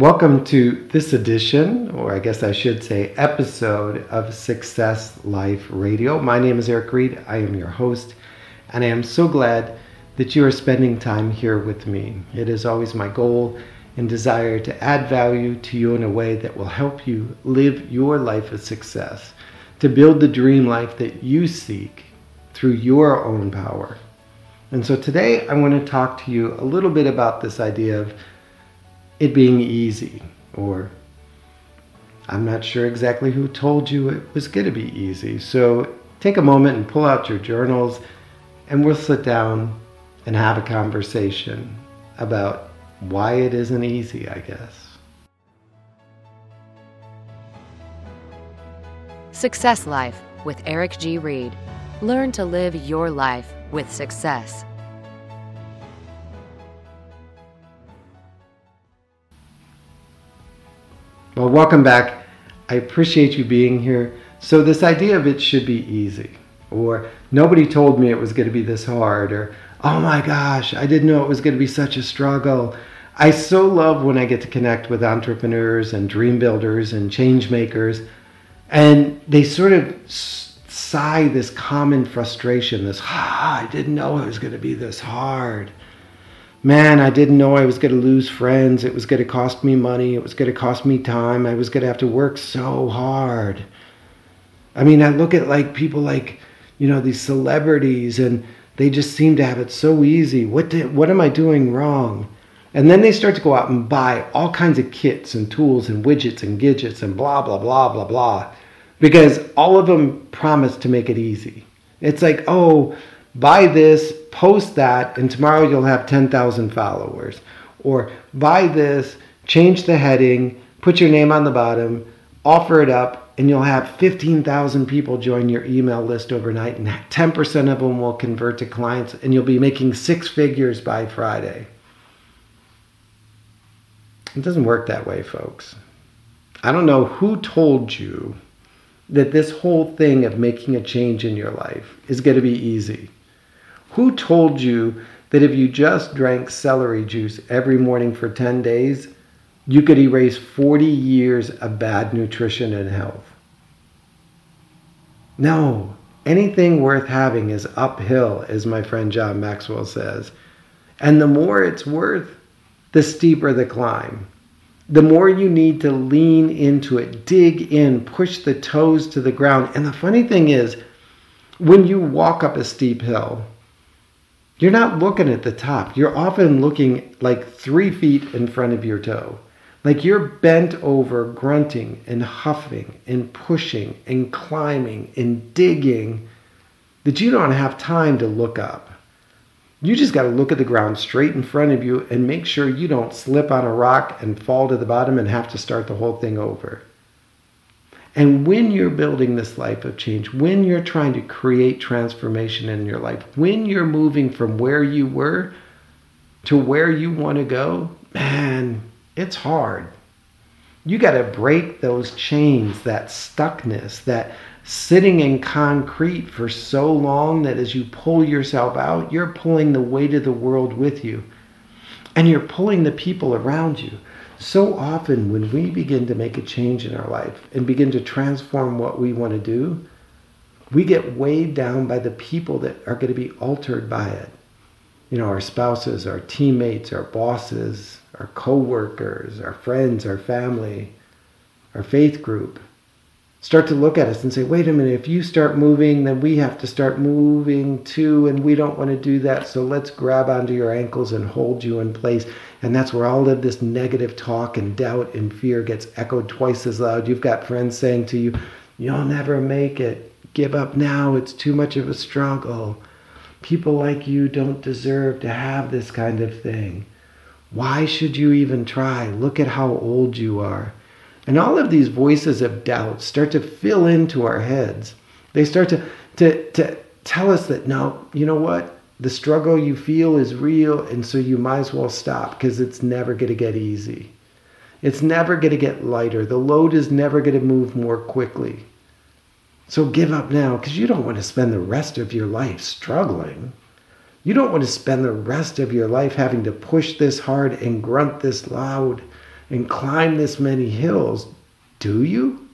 Welcome to this edition, or I guess I should say episode of Success Life Radio. My name is Eric Reed. I am your host, and I am so glad that you are spending time here with me. It is always my goal and desire to add value to you in a way that will help you live your life of success, to build the dream life that you seek through your own power. And so today I want to talk to you a little bit about this idea of it being easy, or I'm not sure exactly who told you it was going to be easy. So take a moment and pull out your journals, and we'll sit down and have a conversation about why it isn't easy, I guess. Success Life with Eric G. Reed. Learn to live your life with success. Well, welcome back. I appreciate you being here. So, this idea of it should be easy, or nobody told me it was going to be this hard, or oh my gosh, I didn't know it was going to be such a struggle. I so love when I get to connect with entrepreneurs and dream builders and change makers, and they sort of sigh this common frustration, this, ah, I didn't know it was going to be this hard man, I didn't know I was going to lose friends. It was going to cost me money. It was going to cost me time. I was going to have to work so hard. I mean, I look at like people like, you know, these celebrities and they just seem to have it so easy. What did, what am I doing wrong? And then they start to go out and buy all kinds of kits and tools and widgets and gadgets and blah blah blah blah blah because all of them promise to make it easy. It's like, "Oh, buy this, post that, and tomorrow you'll have 10,000 followers. Or buy this, change the heading, put your name on the bottom, offer it up, and you'll have 15,000 people join your email list overnight, and 10% of them will convert to clients, and you'll be making six figures by Friday. It doesn't work that way, folks. I don't know who told you that this whole thing of making a change in your life is going to be easy. Who told you that if you just drank celery juice every morning for 10 days, you could erase 40 years of bad nutrition and health? No, anything worth having is uphill, as my friend John Maxwell says. And the more it's worth, the steeper the climb. The more you need to lean into it, dig in, push the toes to the ground. And the funny thing is, when you walk up a steep hill, you're not looking at the top. You're often looking like three feet in front of your toe. Like you're bent over, grunting and huffing and pushing and climbing and digging that you don't have time to look up. You just got to look at the ground straight in front of you and make sure you don't slip on a rock and fall to the bottom and have to start the whole thing over. And when you're building this life of change, when you're trying to create transformation in your life, when you're moving from where you were to where you want to go, man, it's hard. You got to break those chains, that stuckness, that sitting in concrete for so long that as you pull yourself out, you're pulling the weight of the world with you. And you're pulling the people around you. So often, when we begin to make a change in our life and begin to transform what we want to do, we get weighed down by the people that are going to be altered by it. You know, our spouses, our teammates, our bosses, our coworkers, our friends, our family, our faith group start to look at us and say, wait a minute, if you start moving, then we have to start moving too, and we don't want to do that. So let's grab onto your ankles and hold you in place. And that's where all of this negative talk and doubt and fear gets echoed twice as loud. You've got friends saying to you, You'll never make it. Give up now. It's too much of a struggle. People like you don't deserve to have this kind of thing. Why should you even try? Look at how old you are. And all of these voices of doubt start to fill into our heads. They start to, to, to tell us that, no, you know what? The struggle you feel is real, and so you might as well stop because it's never going to get easy. It's never going to get lighter. The load is never going to move more quickly. So give up now because you don't want to spend the rest of your life struggling. You don't want to spend the rest of your life having to push this hard and grunt this loud and climb this many hills, do you?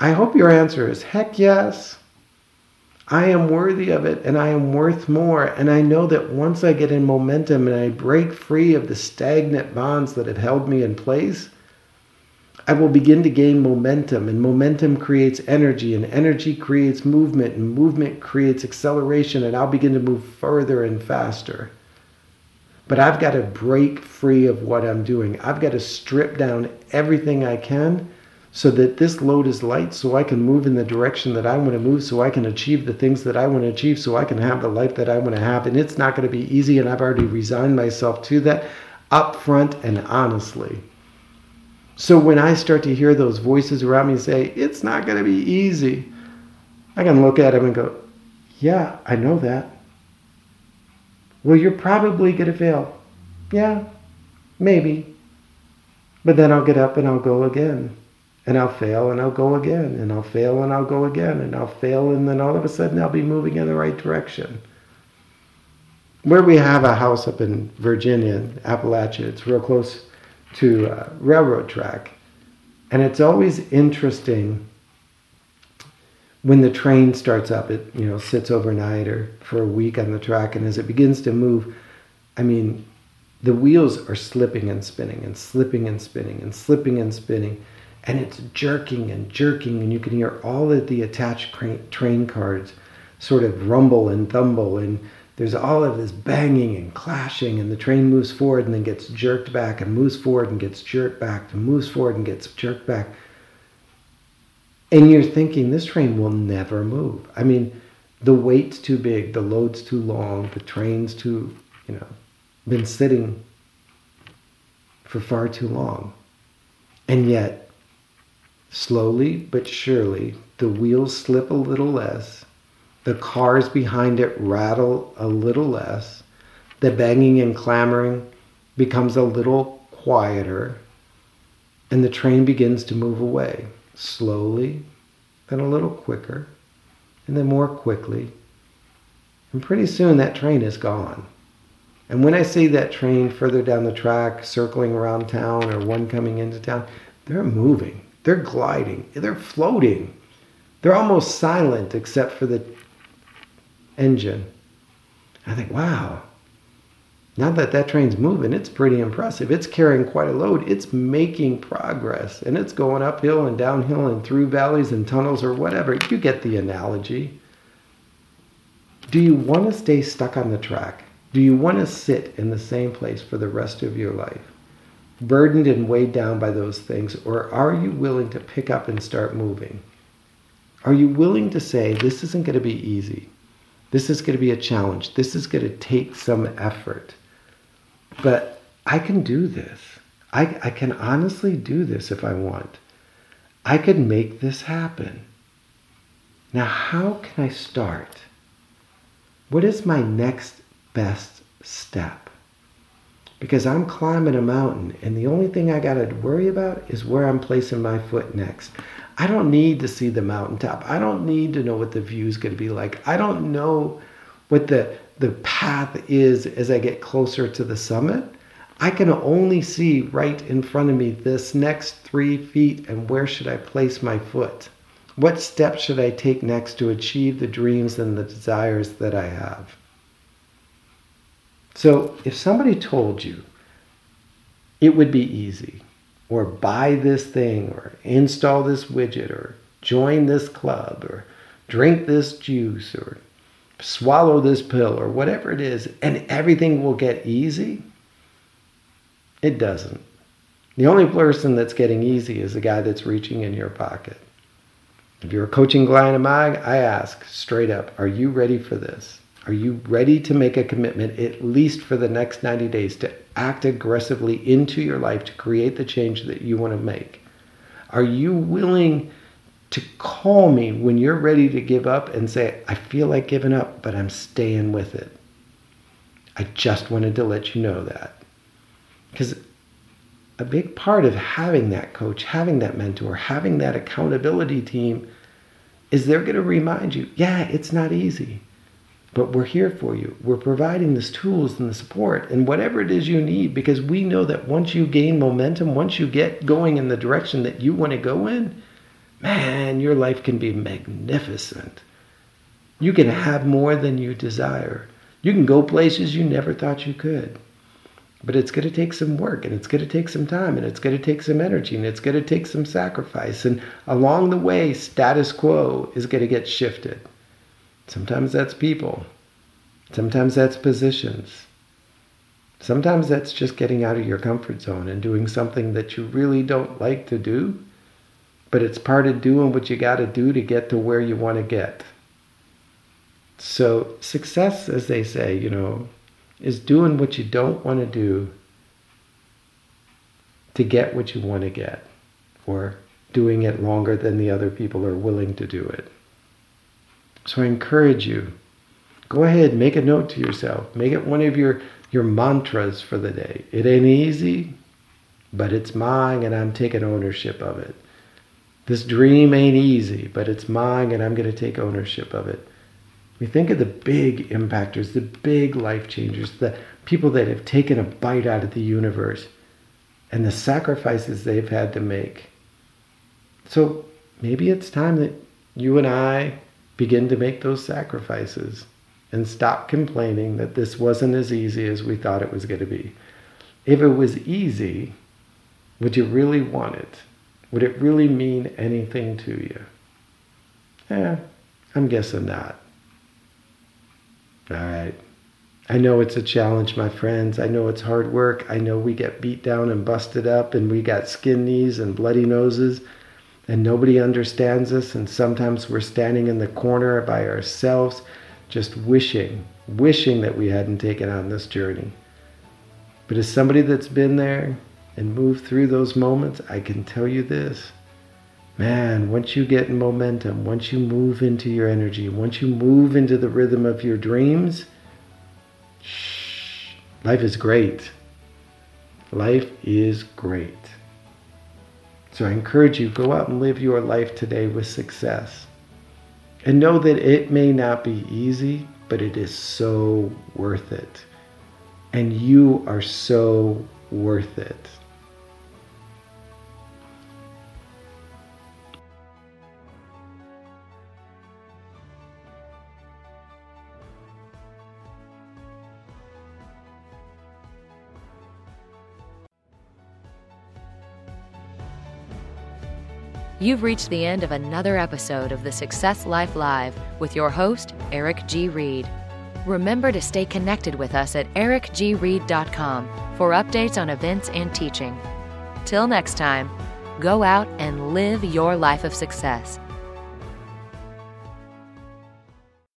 I hope your answer is heck yes. I am worthy of it and I am worth more. And I know that once I get in momentum and I break free of the stagnant bonds that have held me in place, I will begin to gain momentum, and momentum creates energy, and energy creates movement, and movement creates acceleration, and I'll begin to move further and faster. But I've got to break free of what I'm doing. I've got to strip down everything I can so that this load is light, so I can move in the direction that I want to move, so I can achieve the things that I want to achieve, so I can have the life that I want to have. And it's not going to be easy, and I've already resigned myself to that up front and honestly. So when I start to hear those voices around me say, it's not going to be easy, I can look at them and go, yeah, I know that. Well, you're probably going to fail. Yeah, maybe. But then I'll get up and I'll go again. And I'll fail and I'll go again. And I'll fail and I'll go again. And I'll fail and then all of a sudden I'll be moving in the right direction. Where we have a house up in Virginia, Appalachia, it's real close to railroad track. And it's always interesting when the train starts up, it you know sits overnight or for a week on the track, and as it begins to move, I mean, the wheels are slipping and spinning and slipping and spinning and slipping and spinning, and it's jerking and jerking, and you can hear all of the attached train cars sort of rumble and thumble, and there's all of this banging and clashing, and the train moves forward and then gets jerked back and moves forward and gets jerked back and moves forward and gets jerked back. And you're thinking this train will never move. I mean, the weight's too big, the load's too long, the train's too, you know, been sitting for far too long. And yet, slowly but surely, the wheels slip a little less the cars behind it rattle a little less. The banging and clamoring becomes a little quieter. And the train begins to move away slowly, then a little quicker, and then more quickly. And pretty soon that train is gone. And when I see that train further down the track, circling around town, or one coming into town, they're moving, they're gliding, they're floating. They're almost silent except for the engine. I think, wow, now that that train's moving, it's pretty impressive. It's carrying quite a load. It's making progress and it's going uphill and downhill and through valleys and tunnels or whatever. You get the analogy. Do you want to stay stuck on the track? Do you want to sit in the same place for the rest of your life, burdened and weighed down by those things? Or are you willing to pick up and start moving? Are you willing to say, this isn't going to be easy? This is going to be a challenge. This is going to take some effort. But I can do this. I, I can honestly do this if I want. I can make this happen. Now, how can I start? What is my next best step? Because I'm climbing a mountain, and the only thing I got to worry about is where I'm placing my foot next. I don't need to see the mountaintop. I don't need to know what the view is going to be like. I don't know what the, the path is as I get closer to the summit. I can only see right in front of me this next three feet and where should I place my foot? What steps should I take next to achieve the dreams and the desires that I have? So, if somebody told you it would be easy, or buy this thing or install this widget or join this club or drink this juice or swallow this pill or whatever it is and everything will get easy? It doesn't. The only person that's getting easy is the guy that's reaching in your pocket. If you're a coaching client of mine i ask straight up are you ready for this? Are you ready to make a commitment, at least for the next 90 days, to act aggressively into your life to create the change that you want to make? Are you willing to call me when you're ready to give up and say, I feel like giving up, but I'm staying with it? I just wanted to let you know that. Because a big part of having that coach, having that mentor, having that accountability team is they're going to remind you, yeah, it's not easy. But we're here for you. We're providing the tools and the support and whatever it is you need because we know that once you gain momentum, once you get going in the direction that you want to go in, man, your life can be magnificent. You can have more than you desire. You can go places you never thought you could. But it's going to take some work and it's going to take some time and it's going to take some energy and it's going to take some sacrifice. And along the way, status quo is going to get shifted. Sometimes that's people. Sometimes that's positions. Sometimes that's just getting out of your comfort zone and doing something that you really don't like to do, but it's part of doing what you got to do to get to where you want to get. So, success, as they say, you know, is doing what you don't want to do to get what you want to get, or doing it longer than the other people are willing to do it. So I encourage you, go ahead, make a note to yourself. Make it one of your, your mantras for the day. It ain't easy, but it's mine and I'm taking ownership of it. This dream ain't easy, but it's mine and I'm going to take ownership of it. We think of the big impactors, the big life changers, the people that have taken a bite out of the universe and the sacrifices they've had to make. So maybe it's time that you and I begin to make those sacrifices and stop complaining that this wasn't as easy as we thought it was going to be. If it was easy, would you really want it? Would it really mean anything to you? Yeah, I'm guessing not. All right. I know it's a challenge, my friends. I know it's hard work. I know we get beat down and busted up, and we got skin knees and bloody noses and nobody understands us. And sometimes we're standing in the corner by ourselves, just wishing, wishing that we hadn't taken on this journey. But as somebody that's been there and move through those moments, I can tell you this. Man, once you get momentum, once you move into your energy, once you move into the rhythm of your dreams, shh, life is great. Life is great. So I encourage you, go out and live your life today with success. And know that it may not be easy, but it is so worth it. And you are so worth it. You've reached the end of another episode of the Success Life Live with your host, Eric G. Reed. Remember to stay connected with us at ericgreed.com for updates on events and teaching. Till next time, go out and live your life of success.